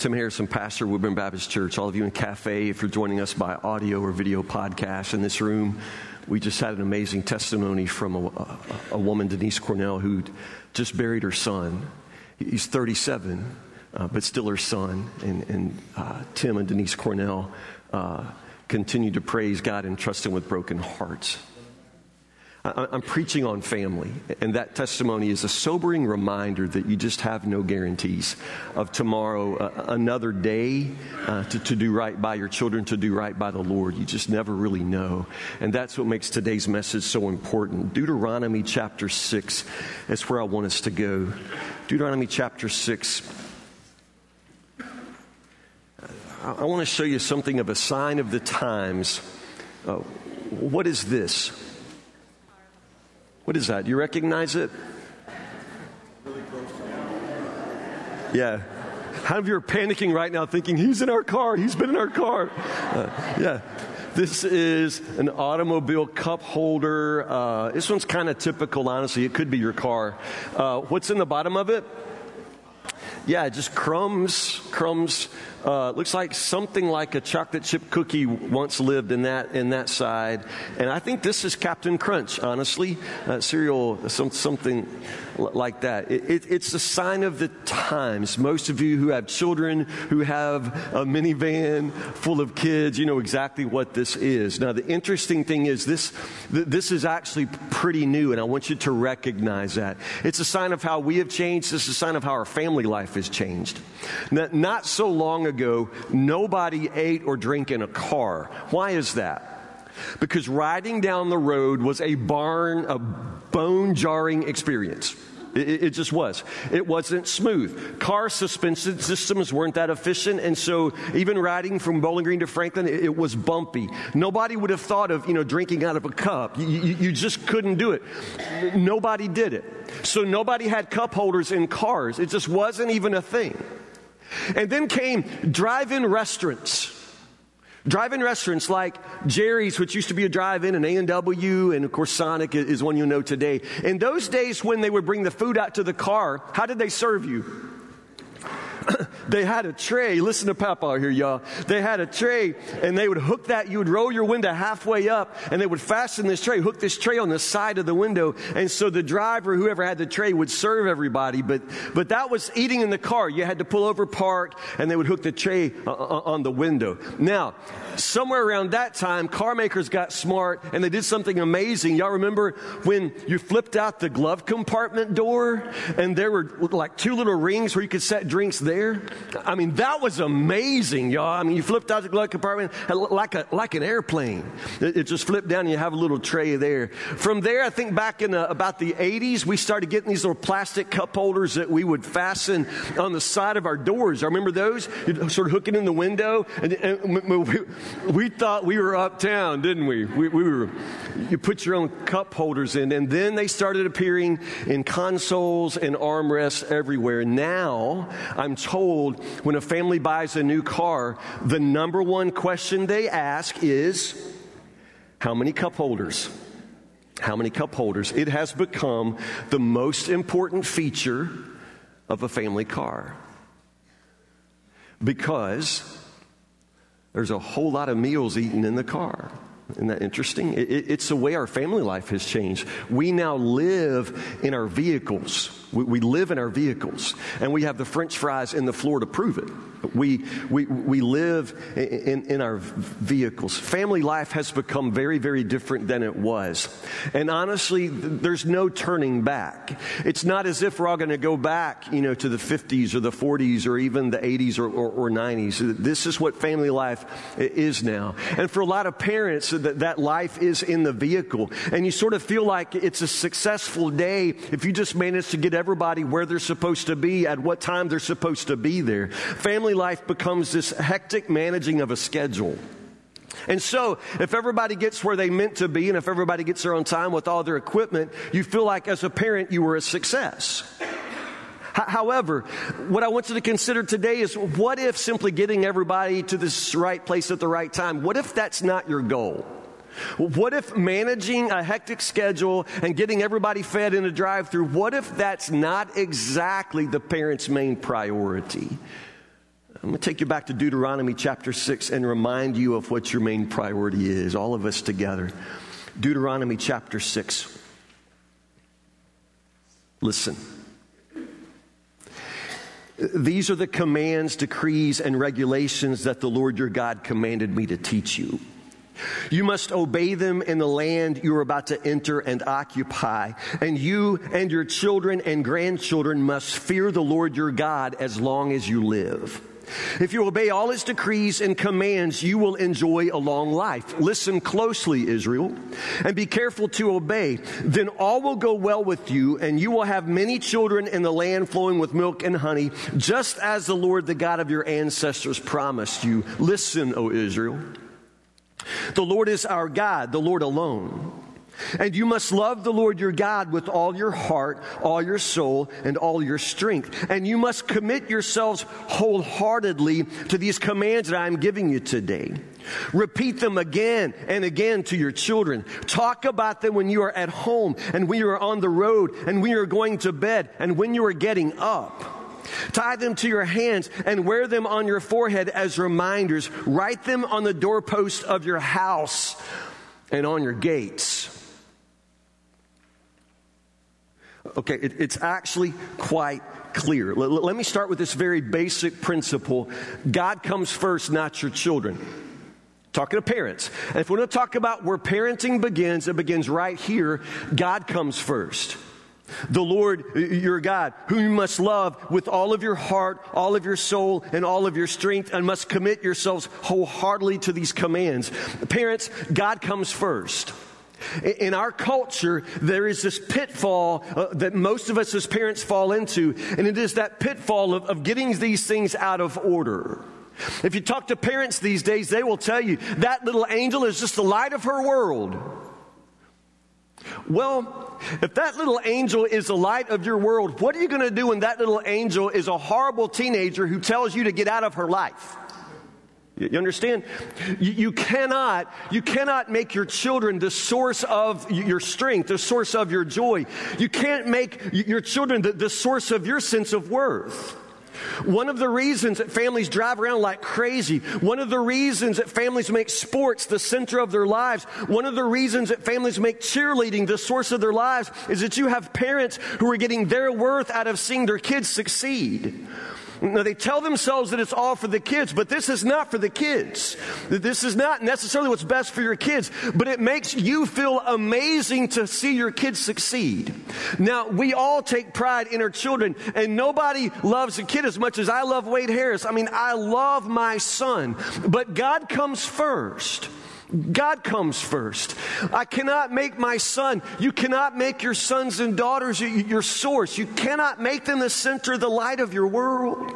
Tim Harrison, pastor Woodburn Baptist Church. All of you in Cafe, if you're joining us by audio or video podcast in this room, we just had an amazing testimony from a, a, a woman, Denise Cornell, who just buried her son. He's 37, uh, but still her son. And, and uh, Tim and Denise Cornell uh, continue to praise God and trust Him with broken hearts. I'm preaching on family, and that testimony is a sobering reminder that you just have no guarantees of tomorrow, uh, another day uh, to, to do right by your children, to do right by the Lord. You just never really know. And that's what makes today's message so important. Deuteronomy chapter 6 is where I want us to go. Deuteronomy chapter 6. I want to show you something of a sign of the times. Uh, what is this? What is that? You recognize it? Yeah. How many of you are panicking right now thinking, he's in our car, he's been in our car? Uh, yeah. This is an automobile cup holder. Uh, this one's kind of typical, honestly. It could be your car. Uh, what's in the bottom of it? Yeah, just crumbs, crumbs uh, looks like something like a chocolate chip cookie once lived in that in that side, and I think this is Cap'n Crunch. Honestly, uh, cereal, some, something like that. It, it, it's a sign of the times. Most of you who have children who have a minivan full of kids, you know exactly what this is. Now, the interesting thing is this, this is actually pretty new, and I want you to recognize that. It's a sign of how we have changed. It's a sign of how our family life has changed. Not so long ago, nobody ate or drank in a car. Why is that? Because riding down the road was a barn, a bone jarring experience. It, it, just was. It wasn't smooth. Car suspension systems weren't that efficient, and so even riding from Bowling Green to Franklin, it, it was bumpy. Nobody would have thought of you know drinking out of a cup. You, you, you just couldn't do it. Nobody did it. So nobody had cup holders in cars. It just wasn't even a thing. And then came drive-in restaurants. Drive-in restaurants like Jerry's, which used to be a drive-in, and A&W, and of course Sonic is one you know today. In those days when they would bring the food out to the car, how did they serve you? They had a tray. Listen to Papa here, y'all. They had a tray and they would hook that. You would roll your window halfway up and they would fasten this tray, hook this tray on the side of the window. And so the driver, whoever had the tray, would serve everybody. But, but that was eating in the car. You had to pull over, park, and they would hook the tray uh, uh, on the window. Now, somewhere around that time, car makers got smart and they did something amazing. Y'all remember when you flipped out the glove compartment door and there were like two little rings where you could set drinks there? I mean, that was amazing, y'all. I mean, you flipped out the glove compartment like, a, like an airplane. It, it just flipped down and you have a little tray there. From there, I think back in the, about the 80s, we started getting these little plastic cup holders that we would fasten on the side of our doors. I remember those? You'd sort of hook it in the window and, and we, we thought we were uptown, didn't we? we? We were, you put your own cup holders in and then they started appearing in consoles and armrests everywhere. Now, I'm told when a family buys a new car, the number one question they ask is how many cup holders? How many cup holders? It has become the most important feature of a family car. Because there's a whole lot of meals eaten in the car. Isn't that interesting? It, it, it's the way our family life has changed. We now live in our vehicles. We, we, live in our vehicles, and we have the French fries in the floor to prove it. We, we, we live in, in our vehicles. Family life has become very, very different than it was. And honestly, there's no turning back. It's not as if we're all going to go back, you know, to the 50s or the 40s or even the 80s or, or, or 90s. This is what family life is now. And for a lot of parents, that, that life is in the vehicle. And you sort of feel like it's a successful day if you just manage to get everybody where they're supposed to be at what time they're supposed to be there. Family life becomes this hectic managing of a schedule. And so, if everybody gets where they meant to be, and if everybody gets there on time with all their equipment, you feel like as a parent you were a success. However, what I want you to consider today is what if simply getting everybody to this right place at the right time, what if that's not your goal? What if managing a hectic schedule and getting everybody fed in a drive through, what if that's not exactly the parent's main priority? I'm going to take you back to Deuteronomy chapter 6 and remind you of what your main priority is, all of us together. Deuteronomy chapter 6. Listen. These are the commands, decrees, and regulations that the Lord your God commanded me to teach you. You must obey them in the land you are about to enter and occupy. And you and your children and grandchildren must fear the Lord your God as long as you live. If you obey all his decrees and commands, you will enjoy a long life. Listen closely, Israel, and be careful to obey. Then all will go well with you, and you will have many children in the land flowing with milk and honey, just as the Lord, the God of your ancestors, promised you. Listen, O Israel. The Lord is our God, the Lord alone. And you must love the Lord your God with all your heart, all your soul, and all your strength. And you must commit yourselves wholeheartedly to these commands that I'm giving you today. Repeat them again and again to your children. Talk about them when you are at home and when you are on the road and when you are going to bed and when you are getting up. Tie them to your hands and wear them on your forehead as reminders. Write them on the doorpost of your house and on your gates. Okay, it, it's actually quite clear. Let, let me start with this very basic principle God comes first, not your children. Talking to parents. And if we're going to talk about where parenting begins, it begins right here. God comes first. The Lord, your God, whom you must love with all of your heart, all of your soul, and all of your strength, and must commit yourselves wholeheartedly to these commands. Parents, God comes first. In our culture, there is this pitfall uh, that most of us as parents fall into, and it is that pitfall of, of getting these things out of order. If you talk to parents these days, they will tell you that little angel is just the light of her world. Well, if that little angel is the light of your world, what are you going to do when that little angel is a horrible teenager who tells you to get out of her life? You understand? You, you, cannot, you cannot make your children the source of your strength, the source of your joy. You can't make your children the, the source of your sense of worth. One of the reasons that families drive around like crazy, one of the reasons that families make sports the center of their lives, one of the reasons that families make cheerleading the source of their lives is that you have parents who are getting their worth out of seeing their kids succeed. Now, they tell themselves that it's all for the kids, but this is not for the kids. This is not necessarily what's best for your kids, but it makes you feel amazing to see your kids succeed. Now, we all take pride in our children, and nobody loves a kid as much as I love Wade Harris. I mean, I love my son, but God comes first. God comes first. I cannot make my son. You cannot make your sons and daughters your source. You cannot make them the center, the light of your world.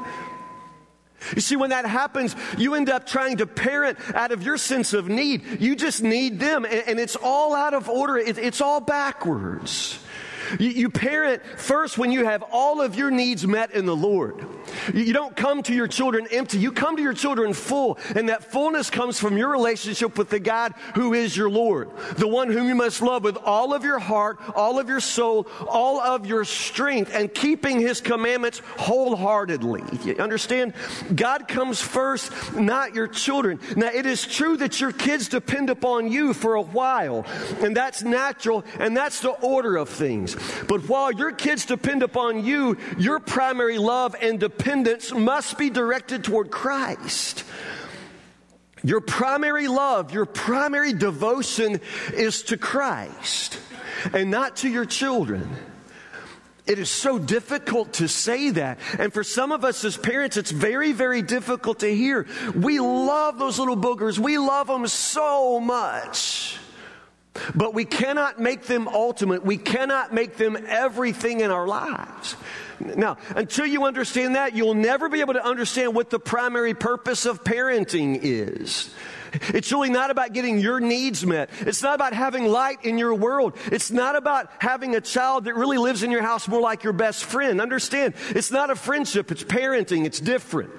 You see, when that happens, you end up trying to parent out of your sense of need. You just need them, and, it's all out of order. it's all backwards. You, you parent first when you have all of your needs met in the Lord. You don't come to your children empty. You come to your children full. And that fullness comes from your relationship with the God who is your Lord. The one whom you must love with all of your heart, all of your soul, all of your strength, and keeping his commandments wholeheartedly. You understand? God comes first, not your children. Now, it is true that your kids depend upon you for a while. And that's natural. And that's the order of things. But while your kids depend upon you, your primary love and dependence must be directed toward Christ. Your primary love, your primary devotion is to Christ and not to your children. It is so difficult to say that. And for some of us as parents, it's very, very difficult to hear. We love those little boogers. We love them so much. But we cannot make them ultimate. We cannot make them everything in our lives. Now, until you understand that, you'll never be able to understand what the primary purpose of parenting is. It's really not about getting your needs met. It's not about having light in your world. It's not about having a child that really lives in your house more like your best friend. Understand, it's not a friendship, it's parenting, it's different.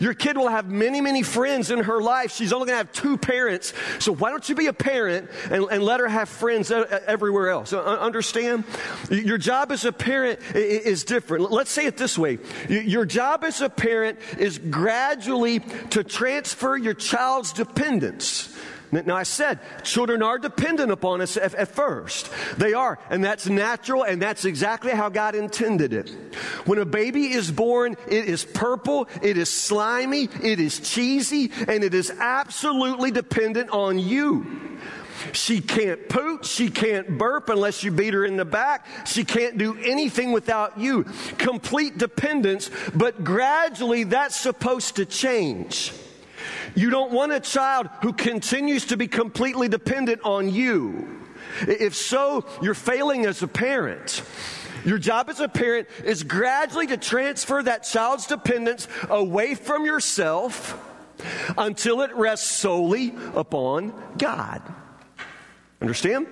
Your kid will have many, many friends in her life. She's only going to have two parents. So why don't you be a parent and, and let her have friends everywhere else? Uh, understand? Your job as a parent is different. Let's say it this way. Your job as a parent is gradually to transfer your child's dependence now, I said children are dependent upon us at, at, first. They are, and that's natural, and that's exactly how God intended it. When a baby is born, it is purple, it is slimy, it is cheesy, and it is absolutely dependent on you. She can't poop. She can't burp unless you beat her in the back. She can't do anything without you. Complete dependence, but gradually that's supposed to change. You don't want a child who continues to be completely dependent on you. If so, you're failing as a parent. Your job as a parent is gradually to transfer that child's dependence away from yourself until it rests solely upon God. Understand?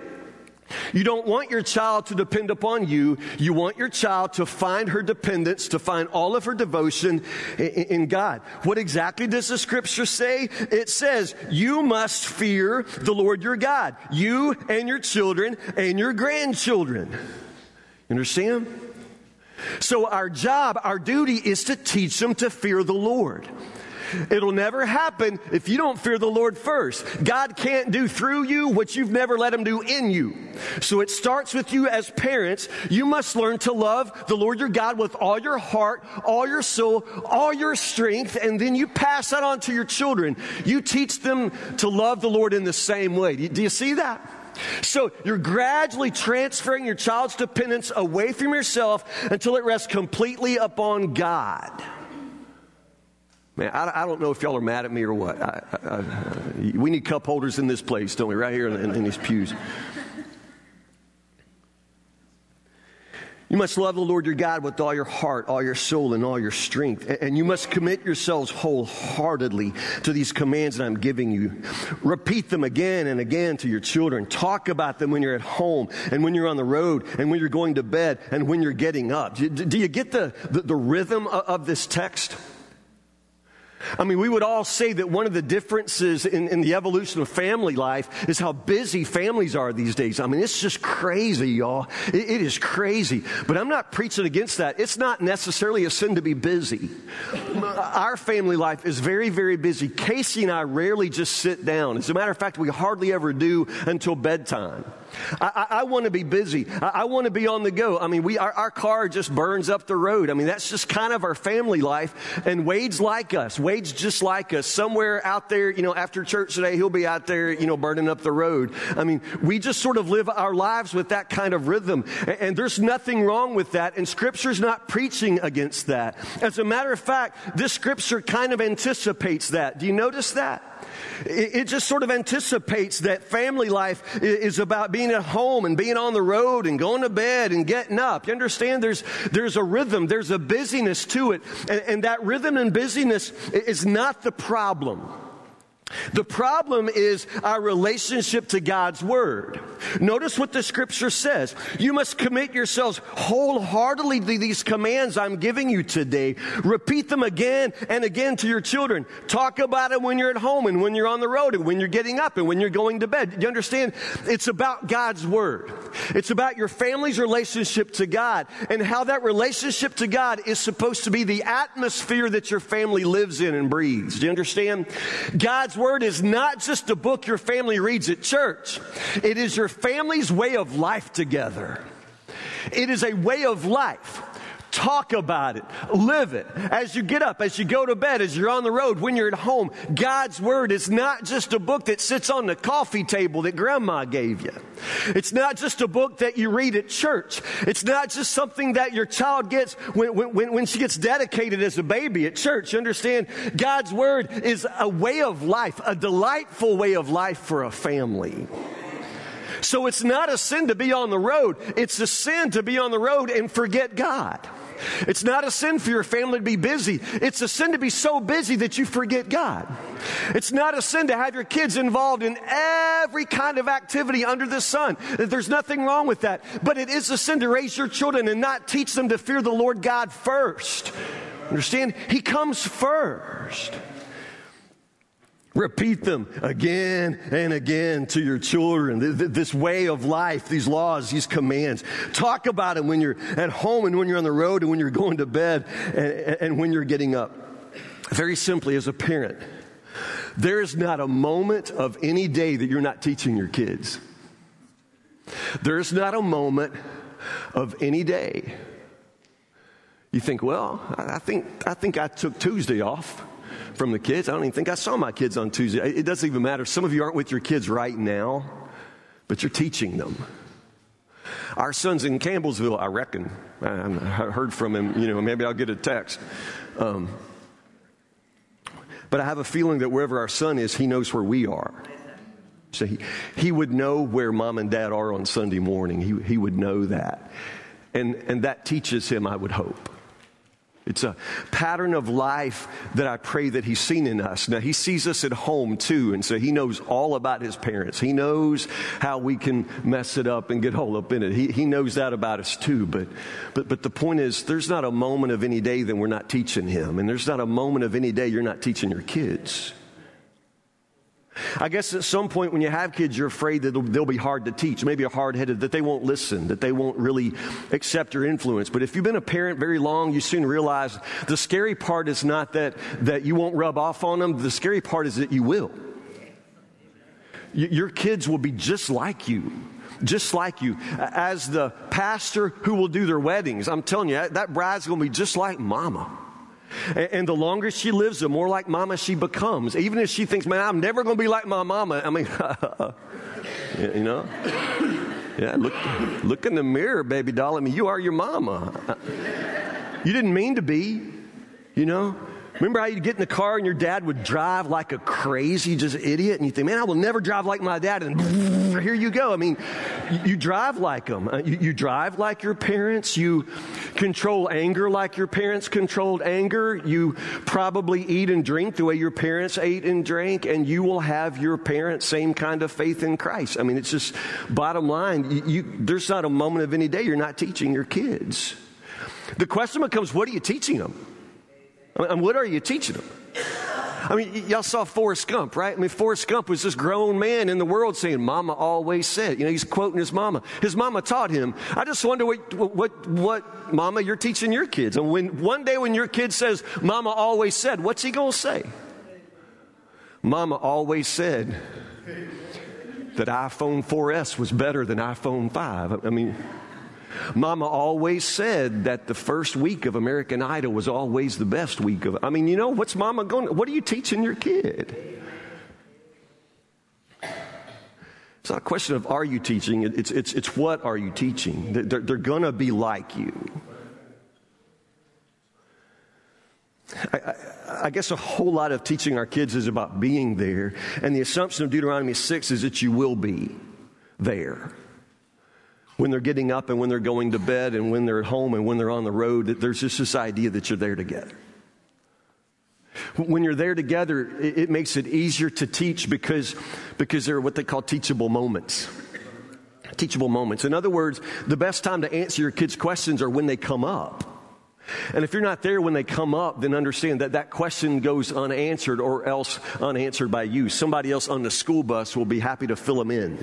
You don't want your child to depend upon you. You want your child to find her dependence, to find all of her devotion in God. What exactly does the scripture say? It says, you must fear the Lord your God, you and your children and your grandchildren. You understand? So our job, our duty is to teach them to fear the Lord. It'll never happen if you don't fear the Lord first. God can't do through you what you've never let Him do in you. So it starts with you as parents. You must learn to love the Lord your God with all your heart, all your soul, all your strength, and then you pass that on to your children. You teach them to love the Lord in the same way. Do you see that? So you're gradually transferring your child's dependence away from yourself until it rests completely upon God. Man, I, I, don't know if y'all are mad at me or what. I, I, we need cup holders in this place, don't we? Right here in, in, in these pews. You must love the Lord your God with all your heart, all your soul, and all your strength. And you must commit yourselves wholeheartedly to these commands that I'm giving you. Repeat them again and again to your children. Talk about them when you're at home and when you're on the road and when you're going to bed and when you're getting up. Do you get the, the, the rhythm of this text? I mean, we would all say that one of the differences in, in, the evolution of family life is how busy families are these days. I mean, it's just crazy, y'all. it, it is crazy. But I'm not preaching against that. It's not necessarily a sin to be busy. Our family life is very, very busy. Casey and I rarely just sit down. As a matter of fact, we hardly ever do until bedtime. I, I, I want to be busy. I, I want to be on the go. I mean, we, our, our, car just burns up the road. I mean, that's just kind of our family life. And Wade's like us. Wade's just like us. Somewhere out there, you know, after church today, he'll be out there, you know, burning up the road. I mean, we just sort of live our lives with that kind of rhythm. And, and there's nothing wrong with that. And scripture's not preaching against that. As a matter of fact, this scripture kind of anticipates that. Do you notice that? It just sort of anticipates that family life is about being at home and being on the road and going to bed and getting up. You understand? There's, there's a rhythm, there's a busyness to it. And, and that rhythm and busyness is not the problem. The problem is our relationship to God's Word. Notice what the scripture says. You must commit yourselves wholeheartedly to these commands I'm giving you today. Repeat them again and again to your children. Talk about it when you're at home and when you're on the road and when you're getting up and when you're going to bed. Do you understand? It's about God's Word. It's about your family's relationship to God and how that relationship to God is supposed to be the atmosphere that your family lives in and breathes. Do you understand? God's Word is not just a book your family reads at church. It is your family's way of life together. It is a way of life. Talk about it. Live it. As you get up, as you go to bed, as you're on the road, when you're at home, God's Word is not just a book that sits on the coffee table that grandma gave you. It's not just a book that you read at church. It's not just something that your child gets when, when, when she gets dedicated as a baby at church. You understand? God's Word is a way of life, a delightful way of life for a family. So it's not a sin to be on the road. It's a sin to be on the road and forget God. It's not a sin for your family to be busy. It's a sin to be so busy that you forget God. It's not a sin to have your kids involved in every kind of activity under the sun. There's nothing wrong with that. But it is a sin to raise your children and not teach them to fear the Lord God first. Understand? He comes first. Repeat them again and again to your children. This way of life, these laws, these commands. Talk about them when you're at home and when you're on the road and when you're going to bed and, when you're getting up. Very simply, as a parent, there is not a moment of any day that you're not teaching your kids. There's not a moment of any day. You think, well, I think, I think I took Tuesday off from the kids. I don't even think I saw my kids on Tuesday. It doesn't even matter. Some of you aren't with your kids right now, but you're teaching them. Our son's in Campbellsville, I reckon. I heard from him, you know, maybe I'll get a text. Um, but I have a feeling that wherever our son is, he knows where we are. So he, he would know where mom and dad are on Sunday morning. He, he would know that. And, and that teaches him, I would hope. It's a pattern of life that I pray that He's seen in us. Now, He sees us at home too, and so He knows all about His parents. He knows how we can mess it up and get all up in it. He, he knows that about us too. But, but, but the point is, there's not a moment of any day that we're not teaching Him, and there's not a moment of any day you're not teaching your kids. I guess at some point when you have kids, you're afraid that they'll be hard to teach, maybe hard headed, that they won't listen, that they won't really accept your influence. But if you've been a parent very long, you soon realize the scary part is not that, that you won't rub off on them, the scary part is that you will. Your kids will be just like you just like you. As the pastor who will do their weddings, I'm telling you, that bride's going to be just like mama. And the longer she lives, the more like mama she becomes. Even if she thinks, man, I'm never going to be like my mama. I mean, you know? Yeah, look, look in the mirror, baby doll. I mean, you are your mama. You didn't mean to be, you know? Remember how you'd get in the car and your dad would drive like a crazy, just idiot, and you think, man, I will never drive like my dad, and here you go. I mean, you, drive like them. Uh, you, you drive like your parents. You control anger like your parents controlled anger. You probably eat and drink the way your parents ate and drank, and you will have your parents' same kind of faith in Christ. I mean, it's just bottom line. You, you, there's not a moment of any day you're not teaching your kids. The question becomes, what are you teaching them? Mean, what are you teaching them? I mean, y'all saw Forrest Gump, right? I mean, Forrest Gump was this grown man in the world saying, Mama always said. You know, he's quoting his mama. His mama taught him. I just wonder what, what, what Mama you're teaching your kids. And when one day when your kid says, Mama always said, what's he going to say? Mama always said that iPhone 4S was better than iPhone 5. I mean, Mama always said that the first week of American Idol was always the best week of. I mean, you know, what's Mama going? What are you teaching your kid? It's not a question of are you teaching. It's it's it's what are you teaching. They're, they're to be like you. I, I, I, guess a whole lot of teaching our kids is about being there, and the assumption of Deuteronomy 6 is that you will be there when they're getting up and when they're going to bed and when they're at home and when they're on the road, there's just this idea that you're there together. When you're there together, it, it makes it easier to teach because, because there are what they call teachable moments. Teachable moments. In other words, the best time to answer your kids' questions are when they come up. And if you're not there when they come up, then understand that that question goes unanswered or else unanswered by you. Somebody else on the school bus will be happy to fill them in.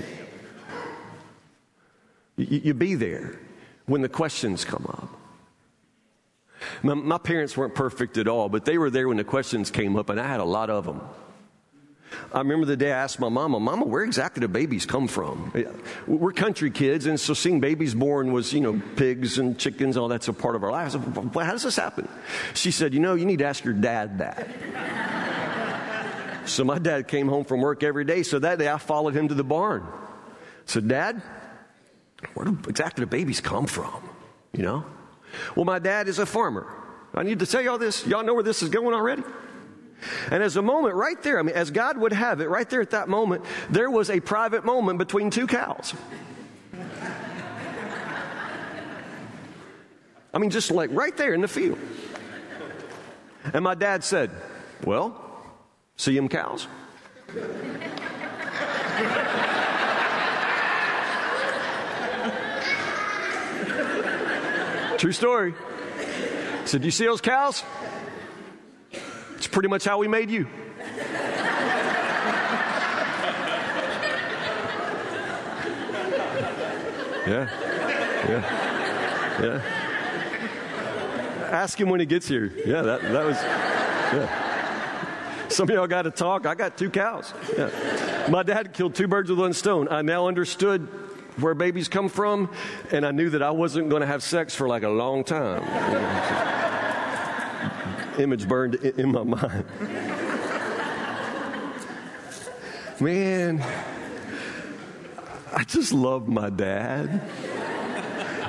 You, you be there when the questions come up. My, my, parents weren't perfect at all, but they were there when the questions came up, and I had a lot of them. I remember the day I asked my mama, Mama, where exactly do babies come from? We're country kids, and so seeing babies born was, you know, pigs and chickens, all that's a part of our lives. Well, how does this happen? She said, You know, you need to ask your dad that. so my dad came home from work every day, so that day I followed him to the barn. Said, Dad, where do exactly do babies come from? You know? Well, my dad is a farmer. I need to tell you all this. Y'all know where this is going already? And as a moment right there, I mean, as God would have it, right there at that moment, there was a private moment between two cows. I mean, just like right there in the field. And my dad said, Well, see them cows? True story. He said, Do you see those cows? It's pretty much how we made you. Yeah. Yeah. Yeah. Ask him when he gets here. Yeah, that, that was. Yeah. Some of y'all got to talk. I got two cows. Yeah. My dad killed two birds with one stone. I now understood where babies come from, and I knew that I wasn't going to have sex for like a long time. Image burned in my mind. Man, I just love my dad.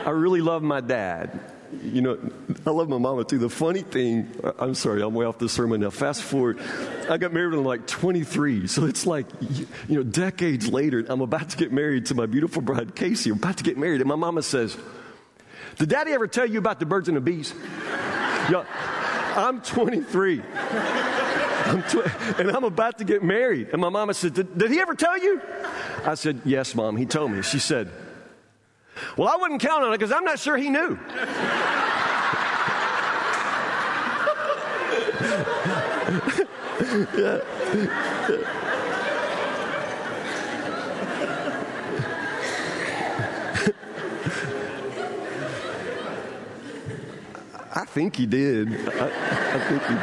I really love my dad. You know, I love my mama too. The funny thing, I'm sorry, I'm way off the sermon now. Fast forward, I got married when I'm like 23. So it's like, you know, decades later, I'm about to get married to my beautiful bride, Casey. I'm about to get married. And my mama says, Did daddy ever tell you about the birds and the bees? yeah, I'm 23. I'm tw- and I'm about to get married. And my mama said, did, did he ever tell you? I said, Yes, mom, he told me. She said, Well, I wouldn't count on it because I'm not sure he knew. I think he did. I, I think he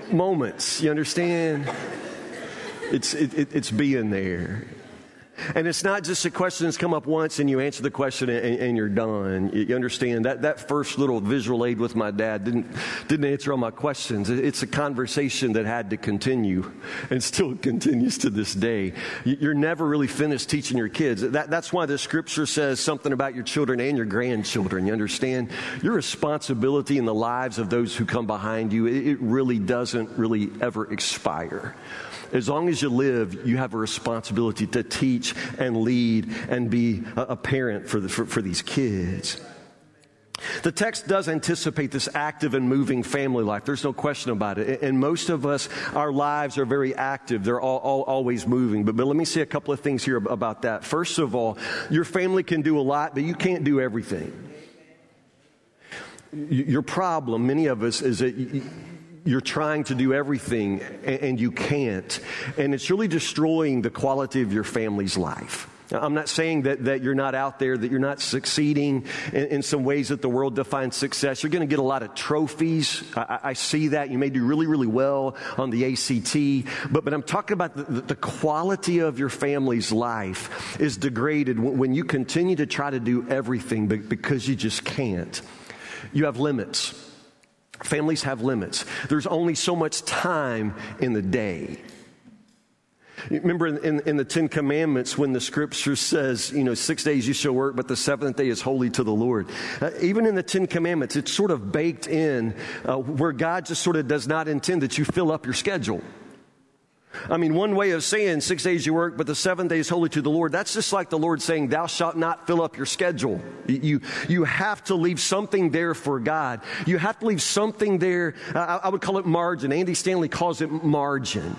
did. Moments, you understand? It's, it, it, it's being there. And it's not just a question that's come up once and you answer the question and, and, you're done. You understand that that first little visual aid with my dad didn't didn't answer all my questions. It's a conversation that had to continue and still continues to this day. You're never really finished teaching your kids. That, that's why the scripture says something about your children and your grandchildren. You understand your responsibility in the lives of those who come behind you. It, it really doesn't really ever expire as long as you live, you have a responsibility to teach and lead and be a, parent for, the, for, for these kids. The text does anticipate this active and moving family life. There's no question about it. And most of us, our lives are very active. They're all, all, always moving. But, but let me say a couple of things here about that. First of all, your family can do a lot, but you can't do everything. Your problem, many of us, is that you're trying to do everything and you can't. And it's really destroying the quality of your family's life. I'm not saying that, that you're not out there, that you're not succeeding in, in some ways that the world defines success. You're going to get a lot of trophies. I, I, see that. You may do really, really well on the ACT. But, but I'm talking about the, the quality of your family's life is degraded when you continue to try to do everything because you just can't. You have limits. Families have limits. There's only so much time in the day. Remember in, in, in, the Ten Commandments when the scripture says, you know, six days you shall work, but the seventh day is holy to the Lord. Uh, even in the Ten Commandments, it's sort of baked in uh, where God just sort of does not intend that you fill up your schedule. I mean, one way of saying six days you work, but the seventh day is holy to the Lord, that's just like the Lord saying, Thou shalt not fill up your schedule. You, you have to leave something there for God. You have to leave something there. Uh, I would call it margin. Andy Stanley calls it margin.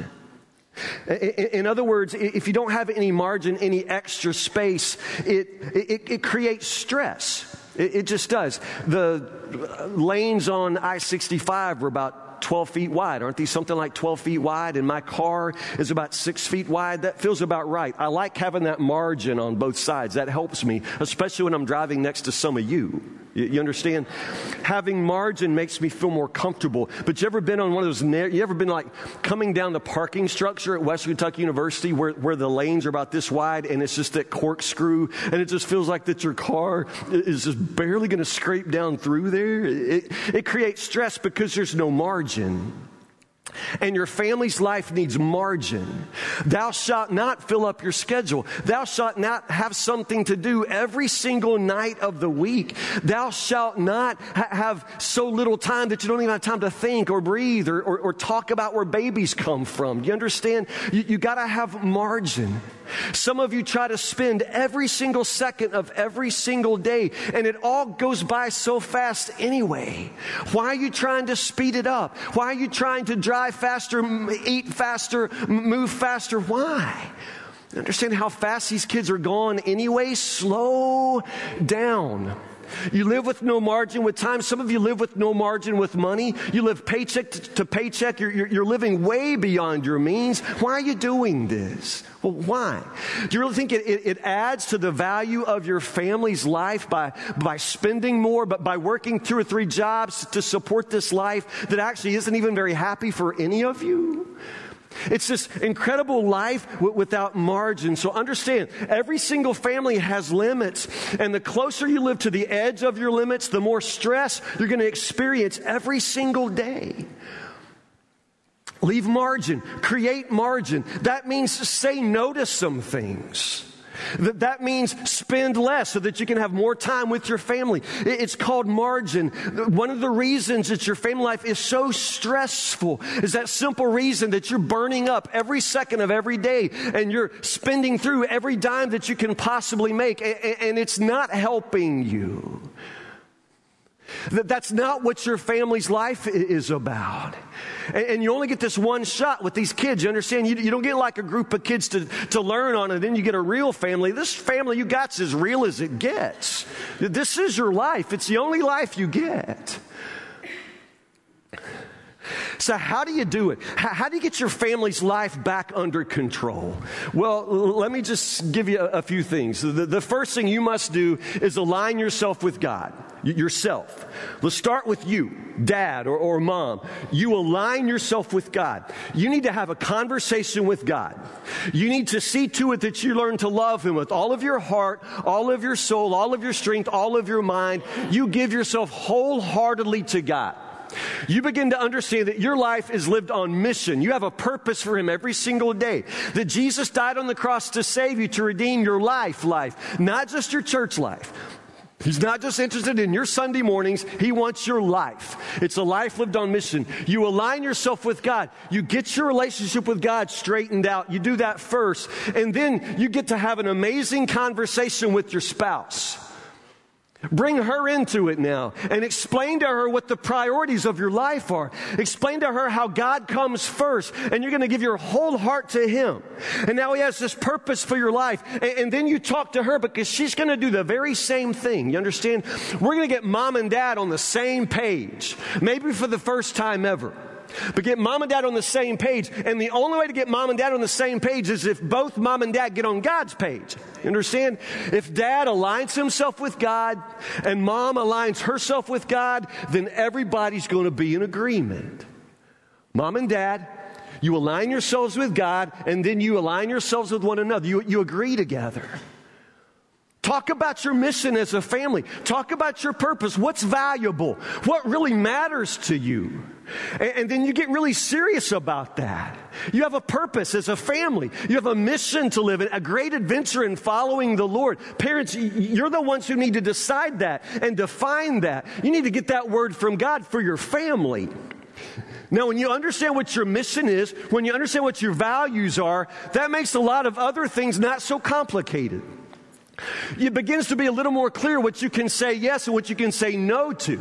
In other words, if you don't have any margin, any extra space, it, it, it creates stress. It, it just does. The lanes on I 65 were about 12 feet wide. Aren't these something like 12 feet wide? And my car is about six feet wide. That feels about right. I like having that margin on both sides. That helps me, especially when I'm driving next to some of you. You, understand? Having margin makes me feel more comfortable. But you ever been on one of those, you ever been like coming down the parking structure at Western Kentucky University where, where the lanes are about this wide and it's just that corkscrew and it just feels like that your car is just barely going to scrape down through there? It, it creates stress because there's no margin. And your family's life needs margin. Thou shalt not fill up your schedule. Thou shalt not have something to do every single night of the week. Thou shalt not ha- have so little time that you don't even have time to think or breathe or, or, or talk about where babies come from. You understand? You, you got to have margin. Some of you try to spend every single second of every single day, and it all goes by so fast anyway. Why are you trying to speed it up? Why are you trying to drive faster, eat faster, move faster? Why? Understand how fast these kids are gone anyway? Slow down. You live with no margin with time. Some of you live with no margin with money. You live paycheck to paycheck. You're, you're, you're living way beyond your means. Why are you doing this? Well, why? Do you really think it, it, it, adds to the value of your family's life by, by spending more, but by working two or three jobs to support this life that actually isn't even very happy for any of you? It's this incredible life w- without margin. So understand, every single family has limits. And the closer you live to the edge of your limits, the more stress you're going to experience every single day. Leave margin, create margin. That means say no to some things. That, that means spend less so that you can have more time with your family. It's called margin. One of the reasons that your family life is so stressful is that simple reason that you're burning up every second of every day and you're spending through every dime that you can possibly make and it's not helping you. That that's not what your family's life is about. And, you only get this one shot with these kids. You understand? You, you, don't get like a group of kids to, to learn on and then you get a real family. This family you got's as real as it gets. This is your life. It's the only life you get. So, how do you do it? How, do you get your family's life back under control? Well, let me just give you a, a few things. The, the first thing you must do is align yourself with God yourself. Let's start with you, dad or, or, mom. You align yourself with God. You need to have a conversation with God. You need to see to it that you learn to love Him with all of your heart, all of your soul, all of your strength, all of your mind. You give yourself wholeheartedly to God. You begin to understand that your life is lived on mission. You have a purpose for Him every single day. That Jesus died on the cross to save you, to redeem your life, life, not just your church life. He's not just interested in your Sunday mornings, He wants your life. It's a life lived on mission. You align yourself with God. You get your relationship with God straightened out. You do that first. And then you get to have an amazing conversation with your spouse. Bring her into it now and explain to her what the priorities of your life are. Explain to her how God comes first and you're going to give your whole heart to Him. And now He has this purpose for your life. And, and then you talk to her because she's going to do the very same thing. You understand? We're going to get mom and dad on the same page, maybe for the first time ever. But get mom and dad on the same page. And the only way to get mom and dad on the same page is if both mom and dad get on God's page. You understand? If dad aligns himself with God and mom aligns herself with God, then everybody's going to be in agreement. Mom and dad, you align yourselves with God and then you align yourselves with one another. You, you agree together. Talk about your mission as a family. Talk about your purpose. What's valuable? What really matters to you? And, and, then you get really serious about that. You have a purpose as a family. You have a mission to live in, a great adventure in following the Lord. Parents, you're the ones who need to decide that and define that. You need to get that word from God for your family. Now, when you understand what your mission is, when you understand what your values are, that makes a lot of other things not so complicated. It begins to be a little more clear what you can say yes and what you can say no to.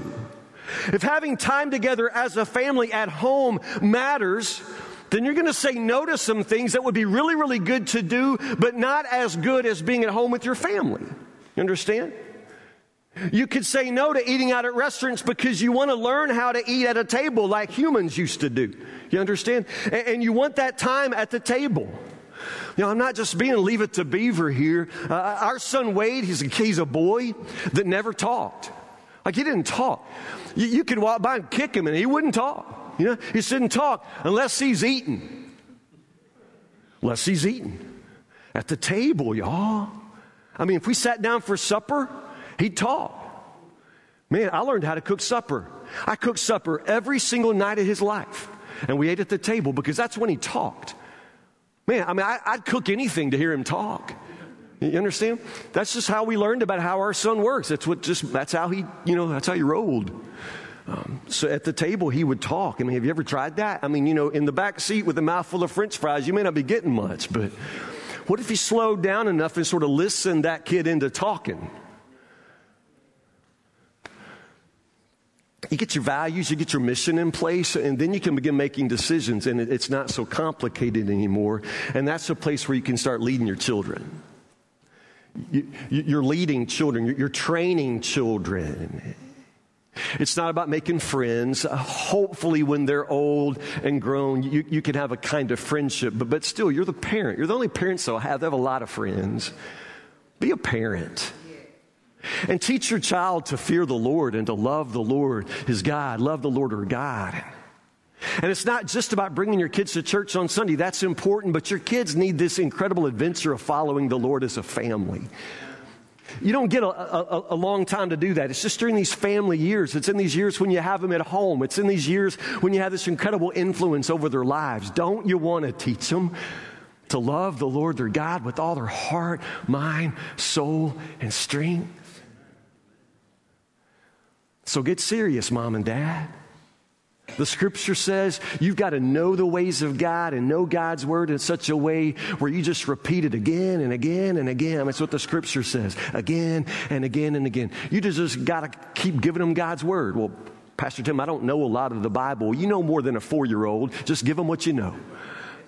If having time together as a family at home matters, then you're going to say no to some things that would be really, really good to do, but not as good as being at home with your family. You understand? You could say no to eating out at restaurants because you want to learn how to eat at a table like humans used to do. You understand? And you want that time at the table. You know, I'm not just being leave it to beaver here. Uh, our son Wade, he's a, he's a boy that never talked. Like he didn't talk. You, you could walk by and kick him and he wouldn't talk. You know, he shouldn't talk unless he's eating. Unless he's eating. At the table, y'all. I mean, if we sat down for supper, he'd talk. Man, I learned how to cook supper. I cooked supper every single night of his life. And we ate at the table because that's when he talked. Man, I mean, I, would cook anything to hear him talk. You understand? That's just how we learned about how our son works. That's what just, that's how he, you know, that's how he rolled. Um, so at the table, he would talk. I mean, have you ever tried that? I mean, you know, in the back seat with a mouthful of french fries, you may not be getting much, but what if he slowed down enough and sort of listened that kid into talking? You get your values, you get your mission in place, and then you can begin making decisions, and it's not so complicated anymore. And that's a place where you can start leading your children. You, are leading children, you're training children. It's not about making friends. Uh, hopefully, when they're old and grown, you, you can have a kind of friendship, but, but still, you're the parent. You're the only parents they'll have. They have a lot of friends. Be a parent. And teach your child to fear the Lord and to love the Lord, his God, love the Lord her God. And it's not just about bringing your kids to church on Sunday. That's important, but your kids need this incredible adventure of following the Lord as a family. You don't get a, a, a, long time to do that. It's just during these family years. It's in these years when you have them at home. It's in these years when you have this incredible influence over their lives. Don't you want to teach them to love the Lord their God with all their heart, mind, soul, and strength? So get serious, mom and dad. The scripture says you've got to know the ways of God and know God's word in such a way where you just repeat it again and again and again. That's what the scripture says. Again and again and again. You just got to keep giving them God's word. Well, Pastor Tim, I don't know a lot of the Bible. You know more than a four year old. Just give them what you know.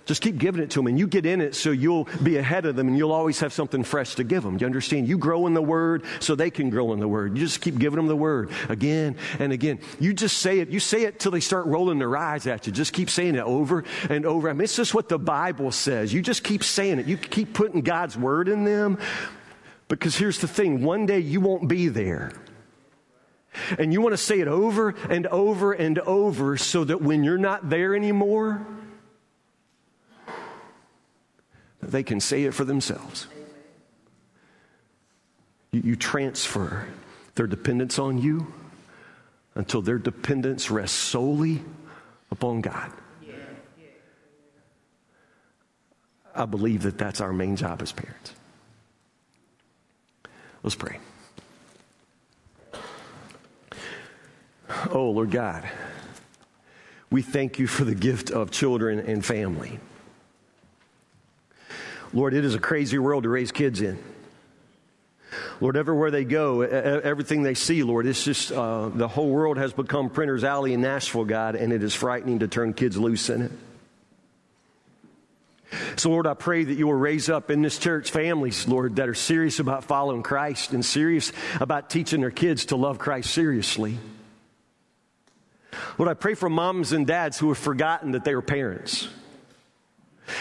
Just keep giving it to them and you get in it so you'll be ahead of them and you'll always have something fresh to give them. You understand? You grow in the Word so they can grow in the Word. You just keep giving them the Word again and again. You just say it. You say it till they start rolling their eyes at you. Just keep saying it over and over. I mean, it's just what the Bible says. You just keep saying it. You keep putting God's Word in them because here's the thing. One day you won't be there. And you want to say it over and over and over so that when you're not there anymore, they can say it for themselves. You, you transfer their dependence on you until their dependence rests solely upon God. I believe that that's our main job as parents. Let's pray. Oh, Lord God, we thank you for the gift of children and family. Lord, it is a crazy world to raise kids in. Lord, everywhere they go, everything they see, Lord, it's just uh, the whole world has become Printer's Alley in Nashville, God, and it is frightening to turn kids loose in it. So, Lord, I pray that you will raise up in this church families, Lord, that are serious about following Christ and serious about teaching their kids to love Christ seriously. Lord, I pray for moms and dads who have forgotten that they are parents.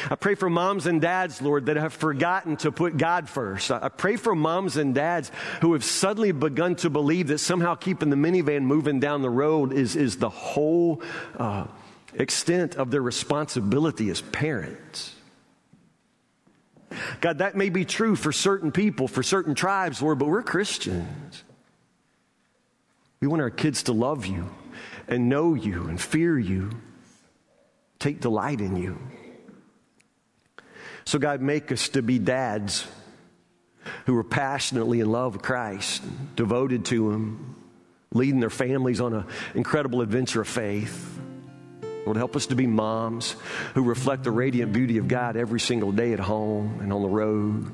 I pray for moms and dads, Lord, that have forgotten to put God first. I pray for moms and dads who have suddenly begun to believe that somehow keeping the minivan moving down the road is, is the whole uh, extent of their responsibility as parents. God, that may be true for certain people, for certain tribes, Lord, but we're Christians. We want our kids to love you and know you and fear you, take delight in you. So, God, make us to be dads who are passionately in love with Christ, devoted to Him, leading their families on an incredible adventure of faith. Lord, help us to be moms who reflect the radiant beauty of God every single day at home and on the road.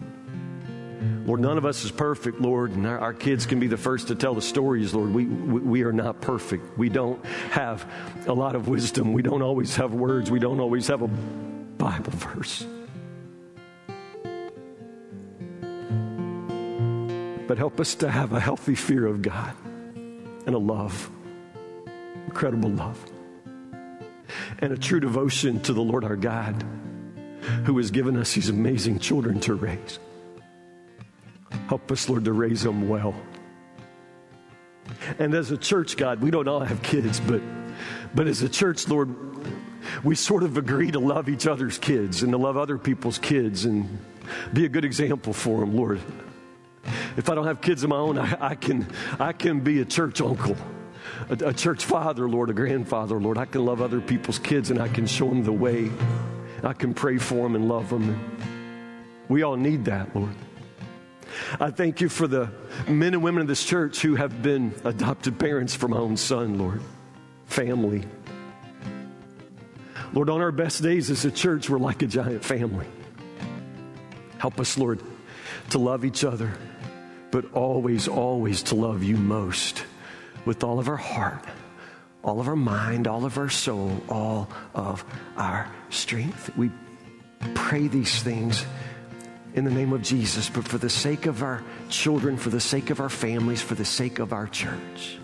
Lord, none of us is perfect, Lord, and our, our, kids can be the first to tell the stories, Lord. We, we, we are not perfect. We don't have a lot of wisdom. We don't always have words. We don't always have a Bible verse. But help us to have a healthy fear of God and a love, incredible love, and a true devotion to the Lord our God who has given us these amazing children to raise. Help us, Lord, to raise them well. And as a church, God, we don't all have kids, but, but as a church, Lord, we sort of agree to love each other's kids and to love other people's kids and be a good example for them, Lord. If I don't have kids of my own, I, I, can, I can be a church uncle a, a church father, Lord, a grandfather, Lord. I can love other people's kids and I can show them the way. I can pray for them and love them. We all need that, Lord. I thank you for the men and women of this church who have been adopted parents for my own son, Lord. Family. Lord, on our best days as a church, we're like a giant family. Help us, Lord, to love each other, but always, always to love you most with all of our heart, all of our mind, all of our soul, all of our strength. We pray these things in the name of Jesus, but for the sake of our children, for the sake of our families, for the sake of our church.